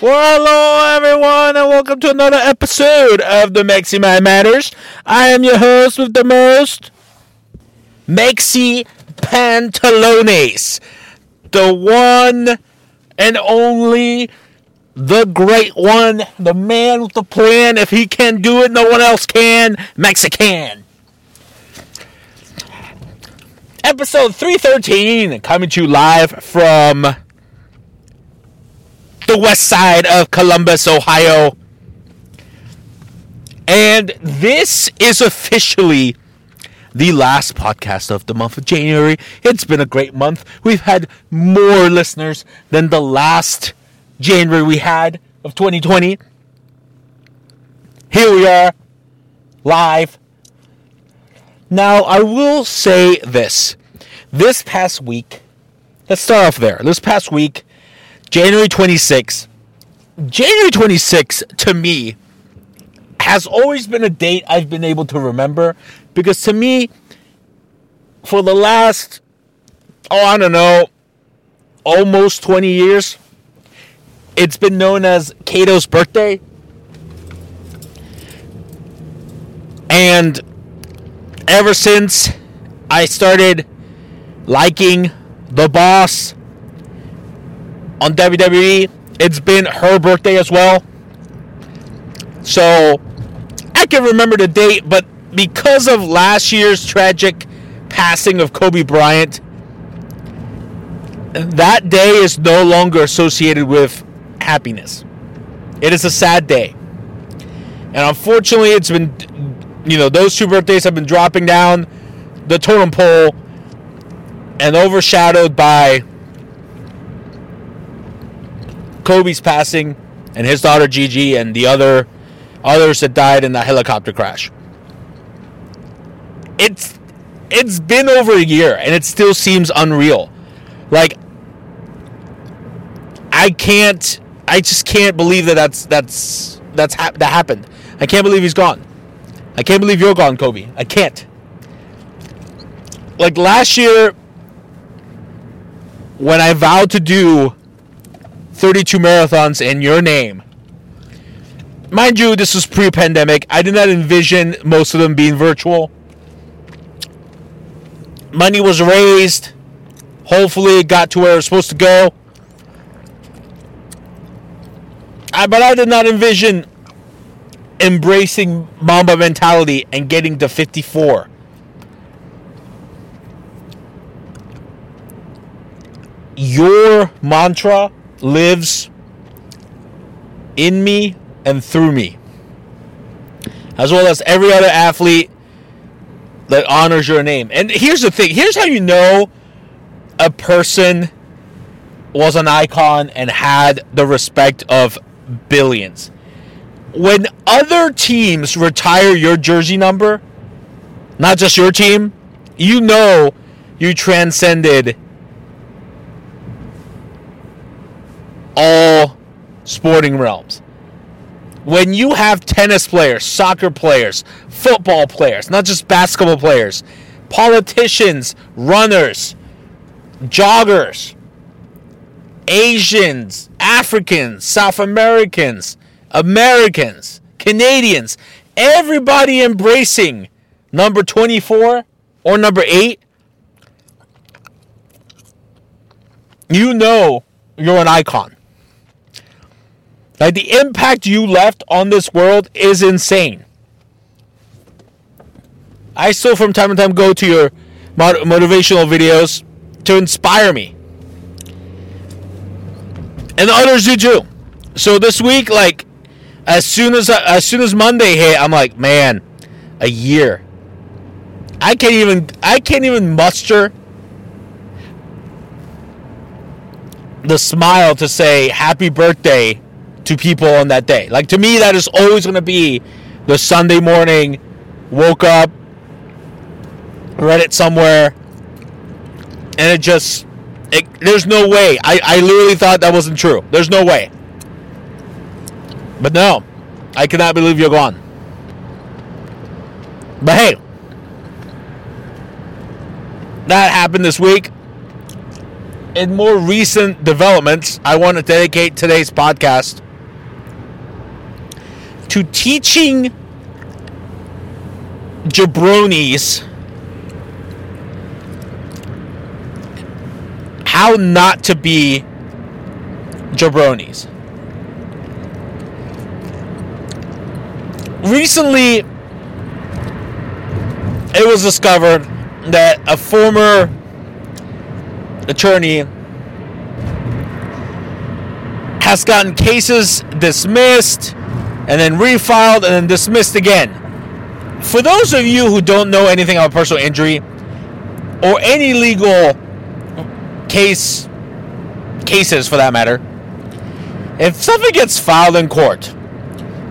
Well, hello everyone, and welcome to another episode of the Mexi Man Matters. I am your host with the most, Mexi Pantalones, the one and only, the great one, the man with the plan. If he can do it, no one else can. Mexican. Episode 313, coming to you live from the west side of Columbus, Ohio. And this is officially the last podcast of the month of January. It's been a great month. We've had more listeners than the last January we had of 2020. Here we are, live. Now, I will say this. This past week, let's start off there. This past week, January 26th. January 26th, to me, has always been a date I've been able to remember because to me, for the last, oh, I don't know, almost 20 years, it's been known as Cato's birthday. And ever since I started liking the boss on WWE, it's been her birthday as well. So I can remember the date, but because of last year's tragic passing of Kobe Bryant, that day is no longer associated with happiness. It is a sad day. And unfortunately, it's been, you know, those two birthdays have been dropping down the totem pole and overshadowed by Kobe's passing and his daughter Gigi and the other others that died in the helicopter crash. It's it's been over a year and it still seems unreal. Like I can't I just can't believe that that's that's that's ha- that happened. I can't believe he's gone. I can't believe you're gone, Kobe. I can't. Like last year when I vowed to do 32 marathons in your name. Mind you, this was pre pandemic. I did not envision most of them being virtual. Money was raised. Hopefully, it got to where it was supposed to go. I, but I did not envision embracing Mamba mentality and getting to 54. Your mantra lives in me and through me, as well as every other athlete that honors your name. And here's the thing here's how you know a person was an icon and had the respect of billions. When other teams retire your jersey number, not just your team, you know you transcended all sporting realms. When you have tennis players, soccer players, football players, not just basketball players, politicians, runners, joggers, Asians, Africans, South Americans, Americans, Canadians, everybody embracing number 24 or number 8, you know you're an icon. Like the impact you left on this world is insane. I still from time to time go to your motivational videos to inspire me. And others do too. So this week like as soon as as soon as Monday hit, I'm like, man, a year. I can't even I can't even muster the smile to say happy birthday to people on that day. Like to me, that is always going to be the Sunday morning. Woke up, read it somewhere, and it just, it, there's no way. I, I literally thought that wasn't true. There's no way. But no, I cannot believe you're gone. But hey, that happened this week. In more recent developments, I want to dedicate today's podcast to teaching jabronis how not to be jabronis. Recently, it was discovered that a former attorney has gotten cases dismissed and then refiled and then dismissed again. For those of you who don't know anything about personal injury or any legal case cases for that matter, if something gets filed in court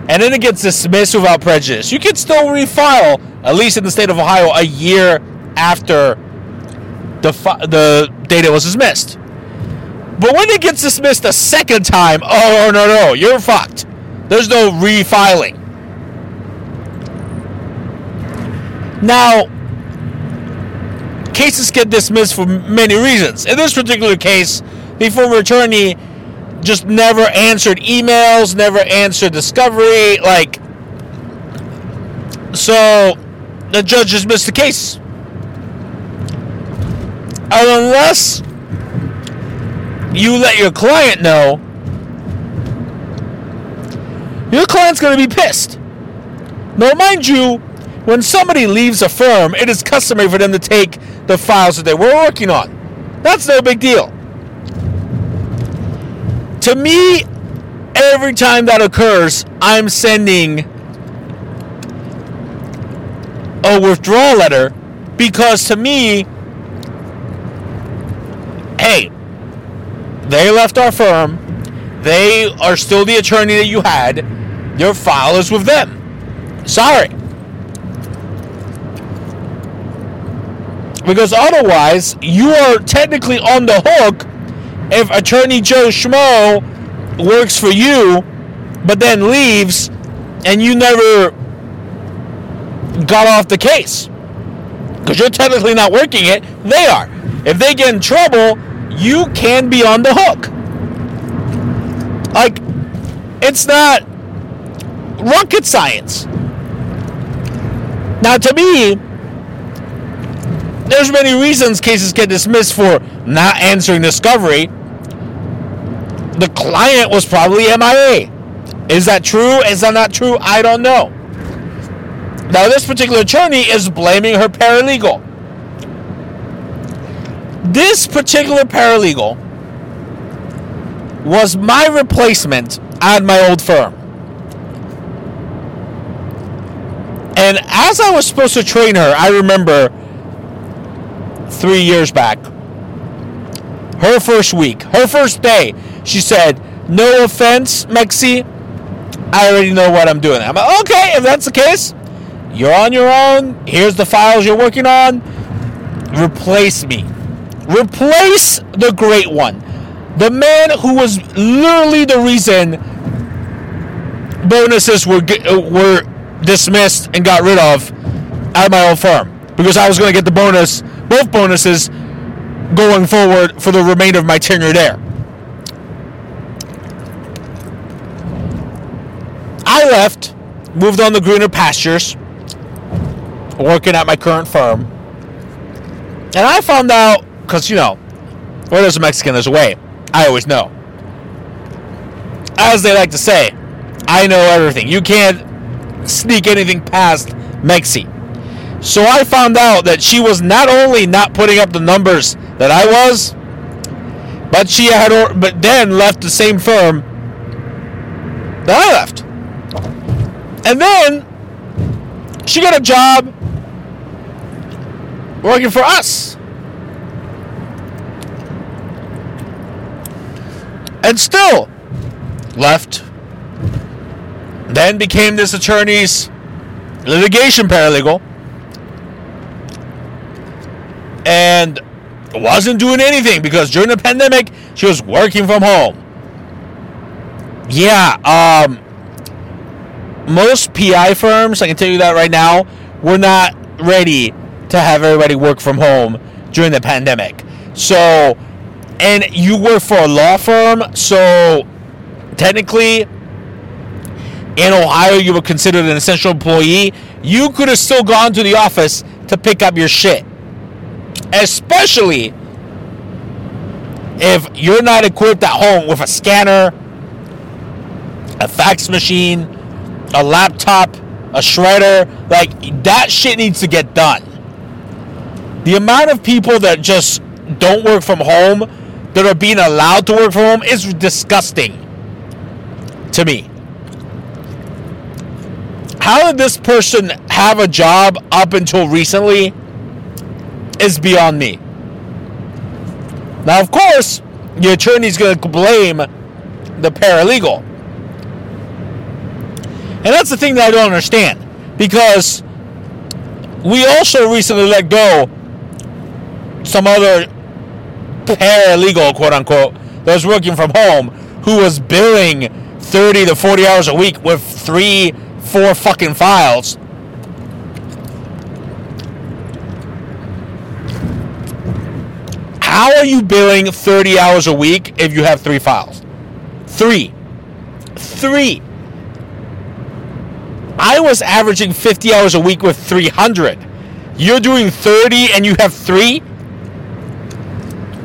and then it gets dismissed without prejudice, you can still refile, at least in the state of Ohio, a year after the fi- the date it was dismissed. But when it gets dismissed a second time, oh no no, you're fucked. There's no refiling. Now, cases get dismissed for many reasons. In this particular case, the former attorney just never answered emails, never answered discovery, like so the judge dismissed the case. Unless you let your client know, your client's going to be pissed. Now, mind you, when somebody leaves a firm, it is customary for them to take the files that they were working on. That's no big deal. To me, every time that occurs, I'm sending a withdrawal letter because to me, hey, they left our firm. They are still the attorney that you had. Your file is with them. Sorry. Because otherwise, you are technically on the hook if Attorney Joe Schmo works for you, but then leaves, and you never got off the case. Because you're technically not working it, they are. If they get in trouble, you can be on the hook. Like, it's not rocket science. Now, to me, there's many reasons cases get dismissed for not answering discovery. The client was probably MIA. Is that true? Is that not true? I don't know. Now, this particular attorney is blaming her paralegal. This particular paralegal was my replacement at my old firm. And as I was supposed to train her, I remember three years back, her first week, her first day, she said, No offense, Mexi, I already know what I'm doing. I'm like, okay, if that's the case, you're on your own. Here's the files you're working on. Replace me. Replace the great one. The man who was literally the reason bonuses were uh, were dismissed and got rid of at my old firm because I was going to get the bonus, both bonuses, going forward for the remainder of my tenure there. I left, moved on to greener pastures, working at my current firm, and I found out because you know, where there's a Mexican, there's a way. I always know. As they like to say, I know everything. You can't sneak anything past Mexi. So I found out that she was not only not putting up the numbers that I was, but she had, or, but then left the same firm that I left. And then she got a job working for us. And still left. Then became this attorney's litigation paralegal. and wasn't doing anything because during the pandemic she was working from home. Yeah, um, most PI firms, I can tell you that right now, were not ready to have everybody work from home during the pandemic. So, and you work for a law firm, so technically in Ohio you were considered an essential employee. You could have still gone to the office to pick up your shit. Especially if you're not equipped at home with a scanner, a fax machine, a laptop, a shredder, like that shit needs to get done. The amount of people that just don't work from home that are being allowed to work from home is disgusting to me. How did this person have a job up until recently is beyond me. Now, of course, the attorney's going to blame the paralegal. And that's the thing that I don't understand. Because we also recently let go some other paralegal, quote unquote, that was working from home who was billing 30 to 40 hours a week with three, four fucking files. How are you billing 30 hours a week if you have three files? Three. Three. I was averaging 50 hours a week with 300. You're doing 30 and you have three?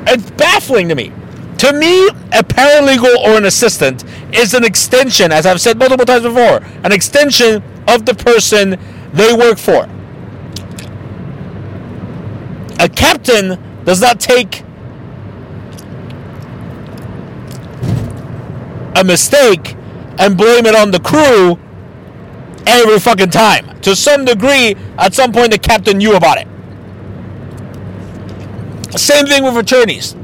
It's baffling to me. To me, a paralegal or an assistant is an extension, as I've said multiple times before, an extension of the person they work for. A captain does not take a mistake and blame it on the crew every fucking time. To some degree, at some point, the captain knew about it. Same thing with attorneys.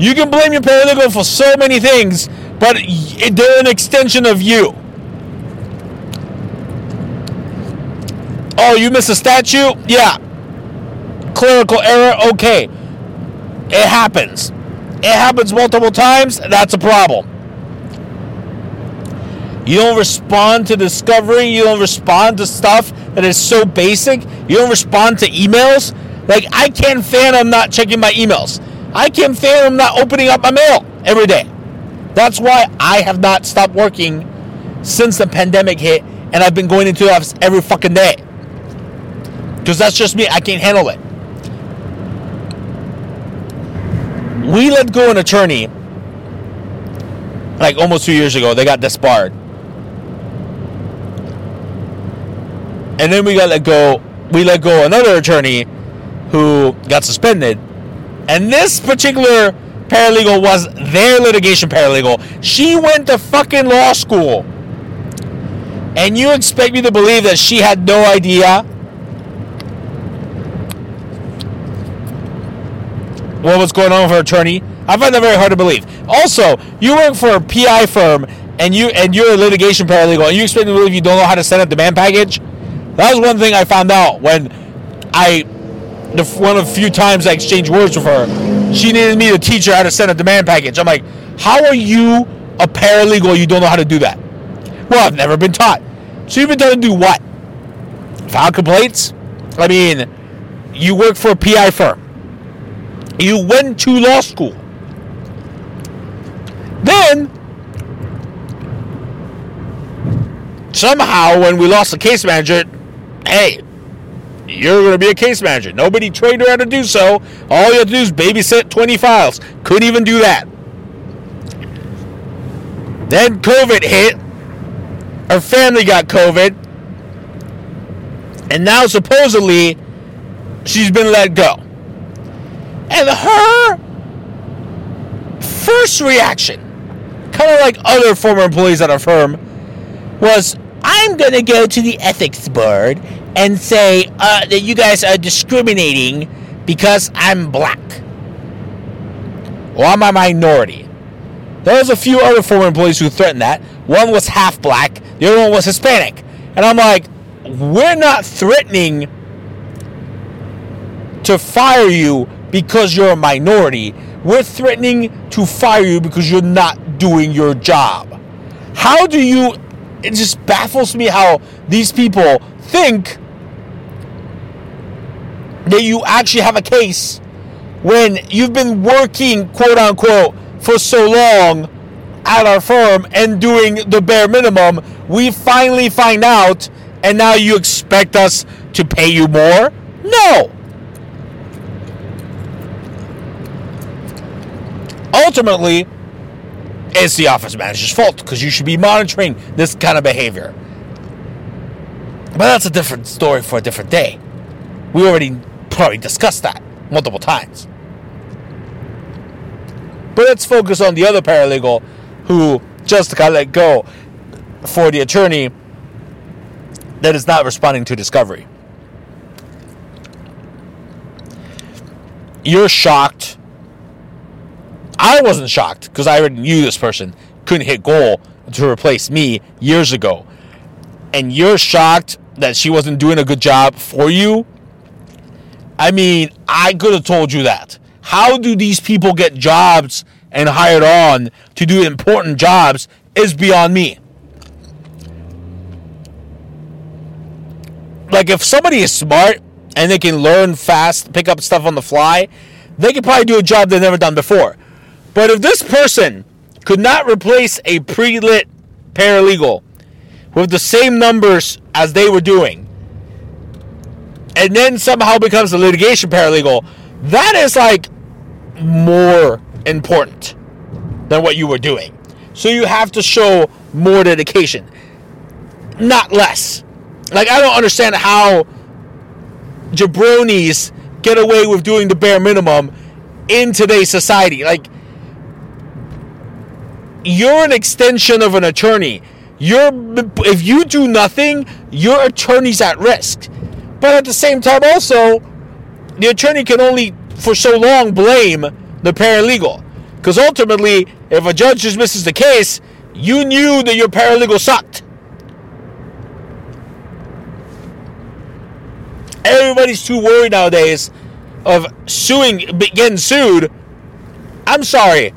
You can blame your paralegal for so many things, but they're an extension of you. Oh, you missed a statute? Yeah. Clerical error? Okay. It happens. It happens multiple times. That's a problem. You don't respond to discovery. You don't respond to stuff that is so basic. You don't respond to emails. Like, I can't fathom not checking my emails. I can't fathom not opening up my mail every day. That's why I have not stopped working since the pandemic hit, and I've been going into the office every fucking day. Because that's just me. I can't handle it. We let go an attorney like almost two years ago. They got disbarred. And then we got let go. We let go another attorney who got suspended. And this particular paralegal was their litigation paralegal. She went to fucking law school. And you expect me to believe that she had no idea what was going on with her attorney? I find that very hard to believe. Also, you work for a PI firm and you and you're a litigation paralegal and you expect me to believe you don't know how to set up demand package? That was one thing I found out when I the one of the few times I exchanged words with her. She needed me to teach her how to send a demand package. I'm like, how are you a paralegal? You don't know how to do that. Well, I've never been taught. So you've been taught to do what? File complaints? I mean, you work for a PI firm. You went to law school. Then, somehow, when we lost the case manager, hey, you're going to be a case manager. Nobody trained her how to do so. All you have to do is babysit 20 files. Couldn't even do that. Then COVID hit. Her family got COVID. And now supposedly she's been let go. And her first reaction, kind of like other former employees at our firm, was I'm going to go to the ethics board and say uh, that you guys are discriminating because I'm black or I'm a minority. There was a few other former employees who threatened that. One was half black, the other one was Hispanic. And I'm like, we're not threatening to fire you because you're a minority. We're threatening to fire you because you're not doing your job. How do you it just baffles me how these people think that you actually have a case when you've been working quote unquote for so long at our firm and doing the bare minimum we finally find out and now you expect us to pay you more no ultimately it's the office manager's fault because you should be monitoring this kind of behavior. But that's a different story for a different day. We already probably discussed that multiple times. But let's focus on the other paralegal who just got let go for the attorney that is not responding to discovery. You're shocked I wasn't shocked because I already knew this person couldn't hit goal to replace me years ago. And you're shocked that she wasn't doing a good job for you? I mean, I could have told you that. How do these people get jobs and hired on to do important jobs is beyond me. Like, if somebody is smart and they can learn fast, pick up stuff on the fly, they could probably do a job they've never done before. But if this person could not replace a pre lit paralegal with the same numbers as they were doing, and then somehow becomes a litigation paralegal, that is like more important than what you were doing. So you have to show more dedication, not less. Like, I don't understand how jabronis get away with doing the bare minimum in today's society. Like, you're an extension of an attorney. You're if you do nothing, your attorney's at risk. But at the same time, also, the attorney can only for so long blame the paralegal. Because ultimately, if a judge dismisses the case, you knew that your paralegal sucked. Everybody's too worried nowadays of suing, getting sued. I'm sorry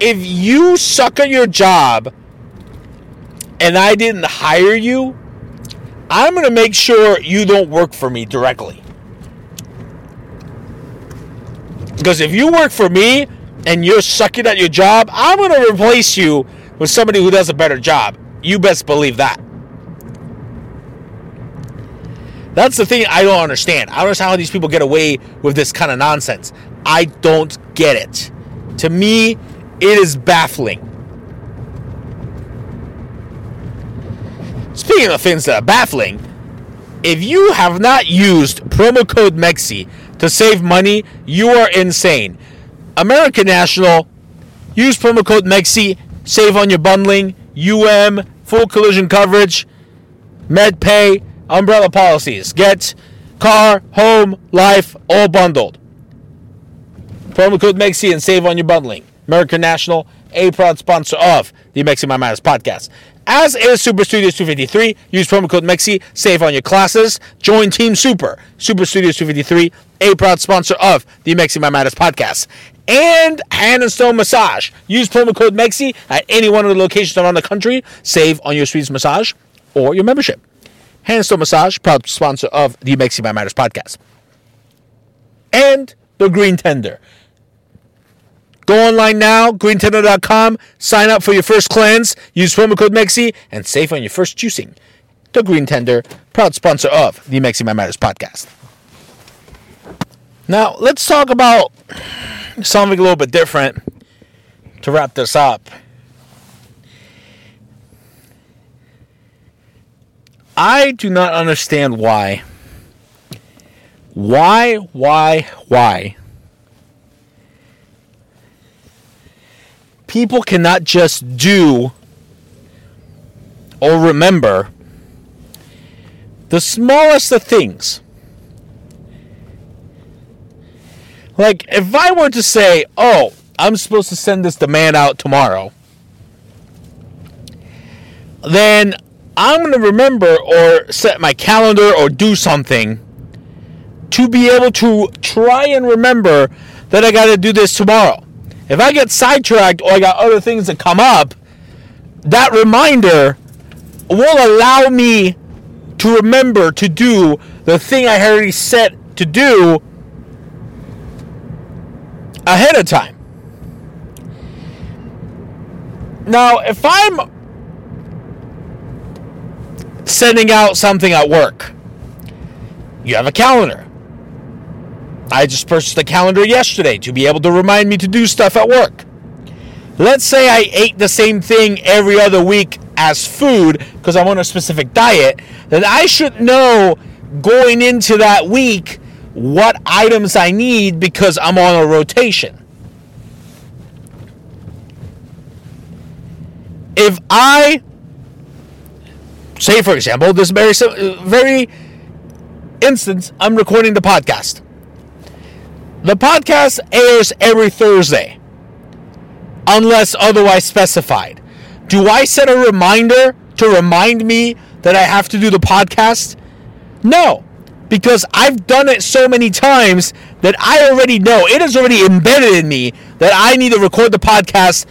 if you suck at your job and I didn't hire you, I'm going to make sure you don't work for me directly. Because if you work for me and you're sucking at your job, I'm going to replace you with somebody who does a better job. You best believe that. That's the thing I don't understand. I don't understand how these people get away with this kind of nonsense. I don't get it. To me, it is baffling. Speaking of things that are baffling, if you have not used promo code MEXI to save money, you are insane. American National, use promo code MEXI, save on your bundling, UM, full collision coverage, MedPay, umbrella policies. Get car, home, life, all bundled. Promo code MEXI and save on your bundling. American National, a proud sponsor of the Mexi My Matters podcast. As is Super Studios 253, use promo code MEXI, save on your classes, join Team Super. Super Studios 253, a proud sponsor of the Mexi My Matters podcast. And Hand and Stone Massage. Use promo code MEXI at any one of the locations around the country, save on your Swedish massage or your membership. Hand and Stone Massage, proud sponsor of the Mexi My Matters podcast. And the Green Tender. Go online now, greentender.com, sign up for your first cleanse, use promo code MEXI, and save on your first juicing. The Green Tender, proud sponsor of the Mexi My Matters podcast. Now, let's talk about something a little bit different to wrap this up. I do not understand why. Why, why, why? People cannot just do or remember the smallest of things. Like, if I were to say, oh, I'm supposed to send this demand out tomorrow, then I'm going to remember or set my calendar or do something to be able to try and remember that I got to do this tomorrow. If I get sidetracked or I got other things that come up, that reminder will allow me to remember to do the thing I already set to do ahead of time. Now, if I'm sending out something at work, you have a calendar. I just purchased a calendar yesterday to be able to remind me to do stuff at work. Let's say I ate the same thing every other week as food because I'm on a specific diet, then I should know going into that week what items I need because I'm on a rotation. If I say, for example, this very very instance, I'm recording the podcast. The podcast airs every Thursday, unless otherwise specified. Do I set a reminder to remind me that I have to do the podcast? No, because I've done it so many times that I already know it is already embedded in me that I need to record the podcast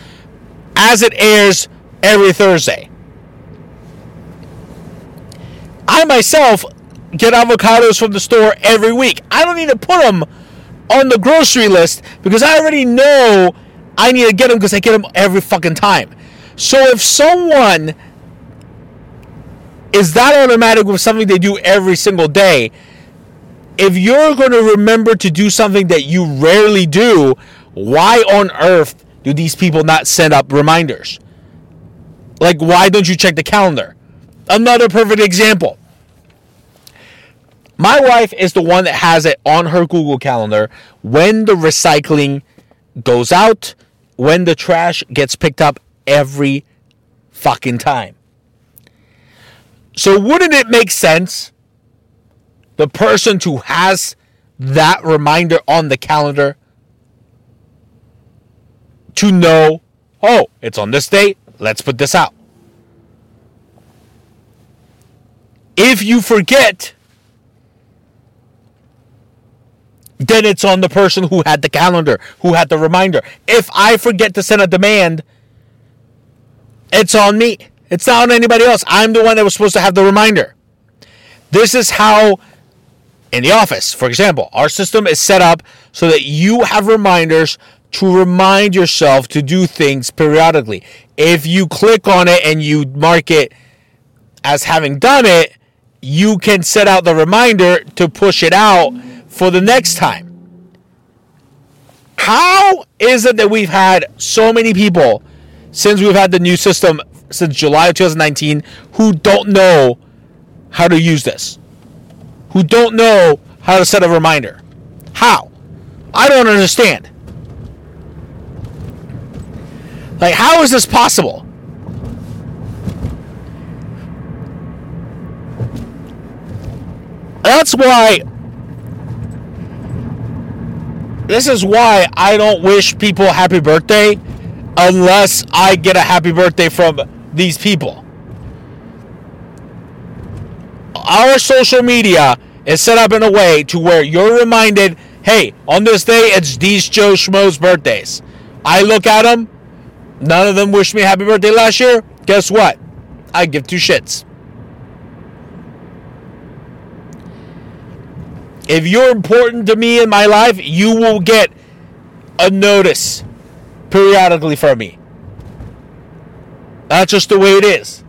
as it airs every Thursday. I myself get avocados from the store every week. I don't need to put them on the grocery list because I already know I need to get them because I get them every fucking time. So if someone is that automatic with something they do every single day, if you're going to remember to do something that you rarely do, why on earth do these people not send up reminders? Like, why don't you check the calendar? Another perfect example. My wife is the one that has it on her Google Calendar when the recycling goes out, when the trash gets picked up every fucking time. So, wouldn't it make sense? The person who has that reminder on the calendar to know, oh, it's on this date, let's put this out. If you forget, then it's on the person who had the calendar, who had the reminder. If I forget to send a demand, it's on me. It's not on anybody else. I'm the one that was supposed to have the reminder. This is how, in the office, for example, our system is set up so that you have reminders to remind yourself to do things periodically. If you click on it and you mark it as having done it, you can set out the reminder to push it out for the next time. How is it that we've had so many people since we've had the new system since July of 2019 who don't know how to use this? Who don't know how to set a reminder? How? I don't understand. Like, how is this possible? That's why this is why I don't wish people happy birthday unless I get a happy birthday from these people. Our social media is set up in a way to where you're reminded, hey, on this day it's these Joe Schmo's birthdays. I look at them, none of them wish me happy birthday last year. Guess what? I give two shits. If you're important to me in my life, you will get a notice periodically from me. That's just the way it is.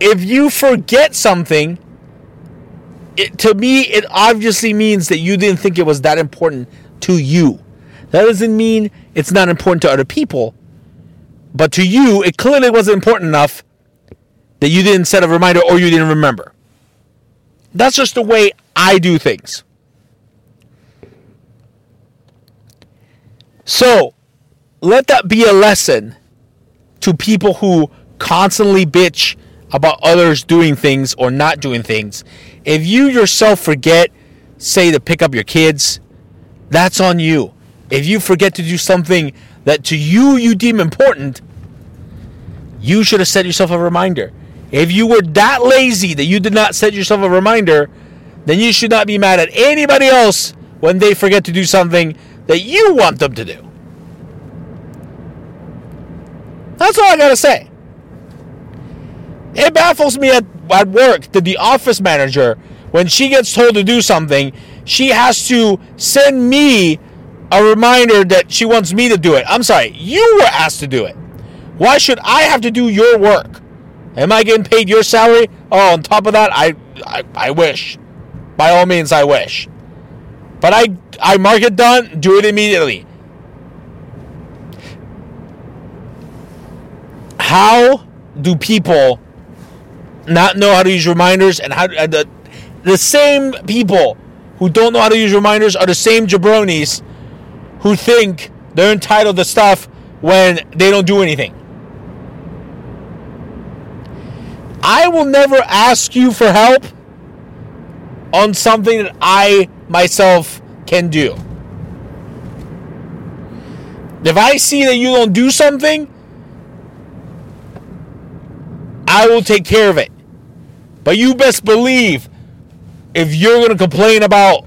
If you forget something, it, to me, it obviously means that you didn't think it was that important to you. That doesn't mean it's not important to other people, but to you, it clearly wasn't important enough that you didn't set a reminder or you didn't remember. That's just the way I do things. So, let that be a lesson to people who constantly bitch about others doing things or not doing things. If you yourself forget, say, to pick up your kids, that's on you. If you forget to do something that to you you deem important, you should have set yourself a reminder. If you were that lazy that you did not set yourself a reminder, then you should not be mad at anybody else when they forget to do something that you want them to do. That's all I gotta say. It baffles me at, at work that the office manager, when she gets told to do something, she has to send me a reminder that she wants me to do it. I'm sorry, you were asked to do it. Why should I have to do your work? Am I getting paid your salary? Oh, on top of that, I, I, I wish. By all means, I wish. But I, I mark it done, do it immediately. How do people not know how to use reminders and how uh, the, the same people who don't know how to use reminders are the same jabronis who think they're entitled to stuff when they don't do anything. I will never ask you for help on something that I myself can do. If I see that you don't do something, I will take care of it. But you best believe if you're going to complain about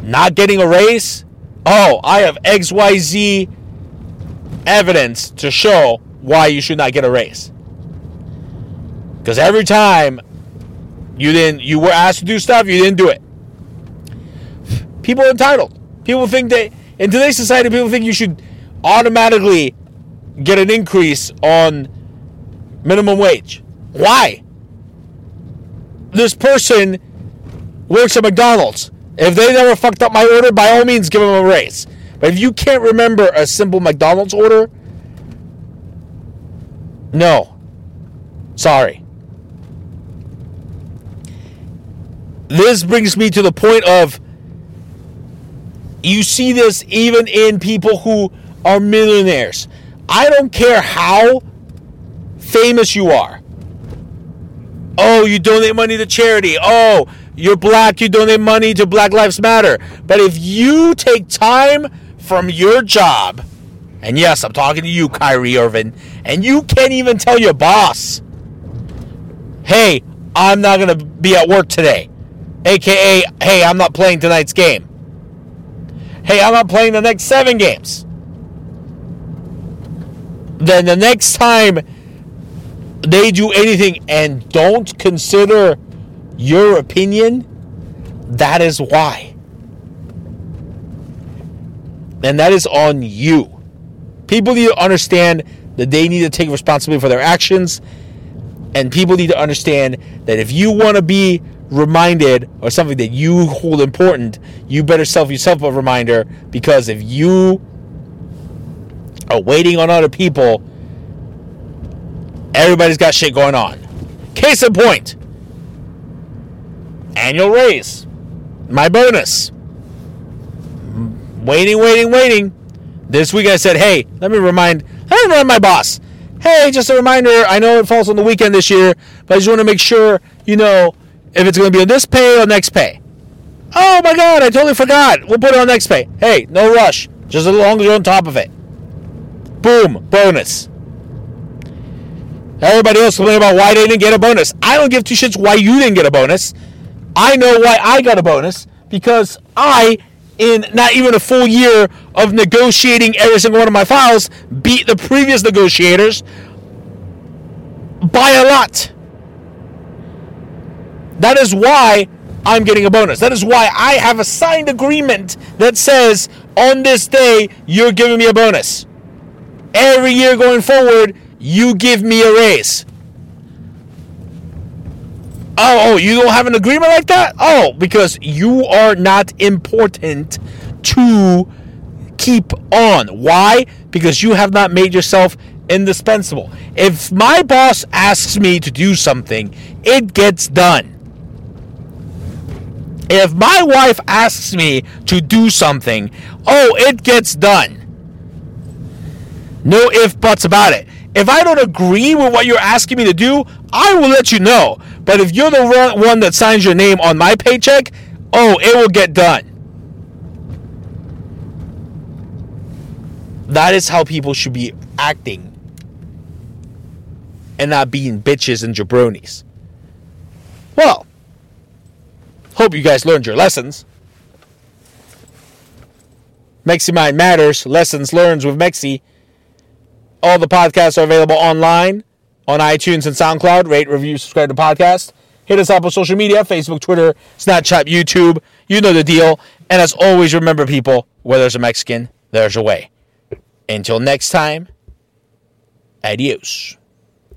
not getting a raise, oh, I have XYZ evidence to show why you should not get a raise. Because every time you didn't you were asked to do stuff, you didn't do it. People are entitled. People think that in today's society, people think you should automatically get an increase on minimum wage. Why? This person works at McDonald's. If they never fucked up my order, by all means, give them a raise. But if you can't remember a simple McDonald's order, no. Sorry. This brings me to the point of you see this even in people who are millionaires. I don't care how famous you are. Oh, you donate money to charity. Oh, you're black, you donate money to Black Lives Matter. But if you take time from your job, and yes, I'm talking to you, Kyrie Irving, and you can't even tell your boss, hey, I'm not going to be at work today. AKA, hey, I'm not playing tonight's game. Hey, I'm not playing the next seven games. Then the next time they do anything and don't consider your opinion, that is why. And that is on you. People need to understand that they need to take responsibility for their actions. And people need to understand that if you want to be reminded or something that you hold important, you better self yourself a reminder because if you are waiting on other people, everybody's got shit going on. Case in point annual raise, my bonus. Waiting, waiting, waiting. This week I said, hey, let me remind, let me remind my boss. Hey, just a reminder, I know it falls on the weekend this year, but I just want to make sure you know if it's going to be on this pay or next pay. Oh my god, I totally forgot. We'll put it on next pay. Hey, no rush. Just as long as you're on top of it. Boom, bonus. Everybody else complaining about why they didn't get a bonus. I don't give two shits why you didn't get a bonus. I know why I got a bonus because I, in not even a full year of negotiating every single one of my files, beat the previous negotiators by a lot. That is why I'm getting a bonus. That is why I have a signed agreement that says on this day you're giving me a bonus. Every year going forward, you give me a raise. Oh, oh, you don't have an agreement like that? Oh, because you are not important to keep on. Why? Because you have not made yourself indispensable. If my boss asks me to do something, it gets done. If my wife asks me to do something, oh, it gets done. No if buts about it. If I don't agree with what you're asking me to do, I will let you know. But if you're the one that signs your name on my paycheck, oh, it will get done. That is how people should be acting and not being bitches and jabronis. Well, hope you guys learned your lessons. Mexi Mind Matters, Lessons Learned with Mexi. All the podcasts are available online on iTunes and SoundCloud. Rate, review, subscribe to podcast. Hit us up on social media Facebook, Twitter, Snapchat, YouTube. You know the deal. And as always, remember, people, where there's a Mexican, there's a way. Until next time, adios.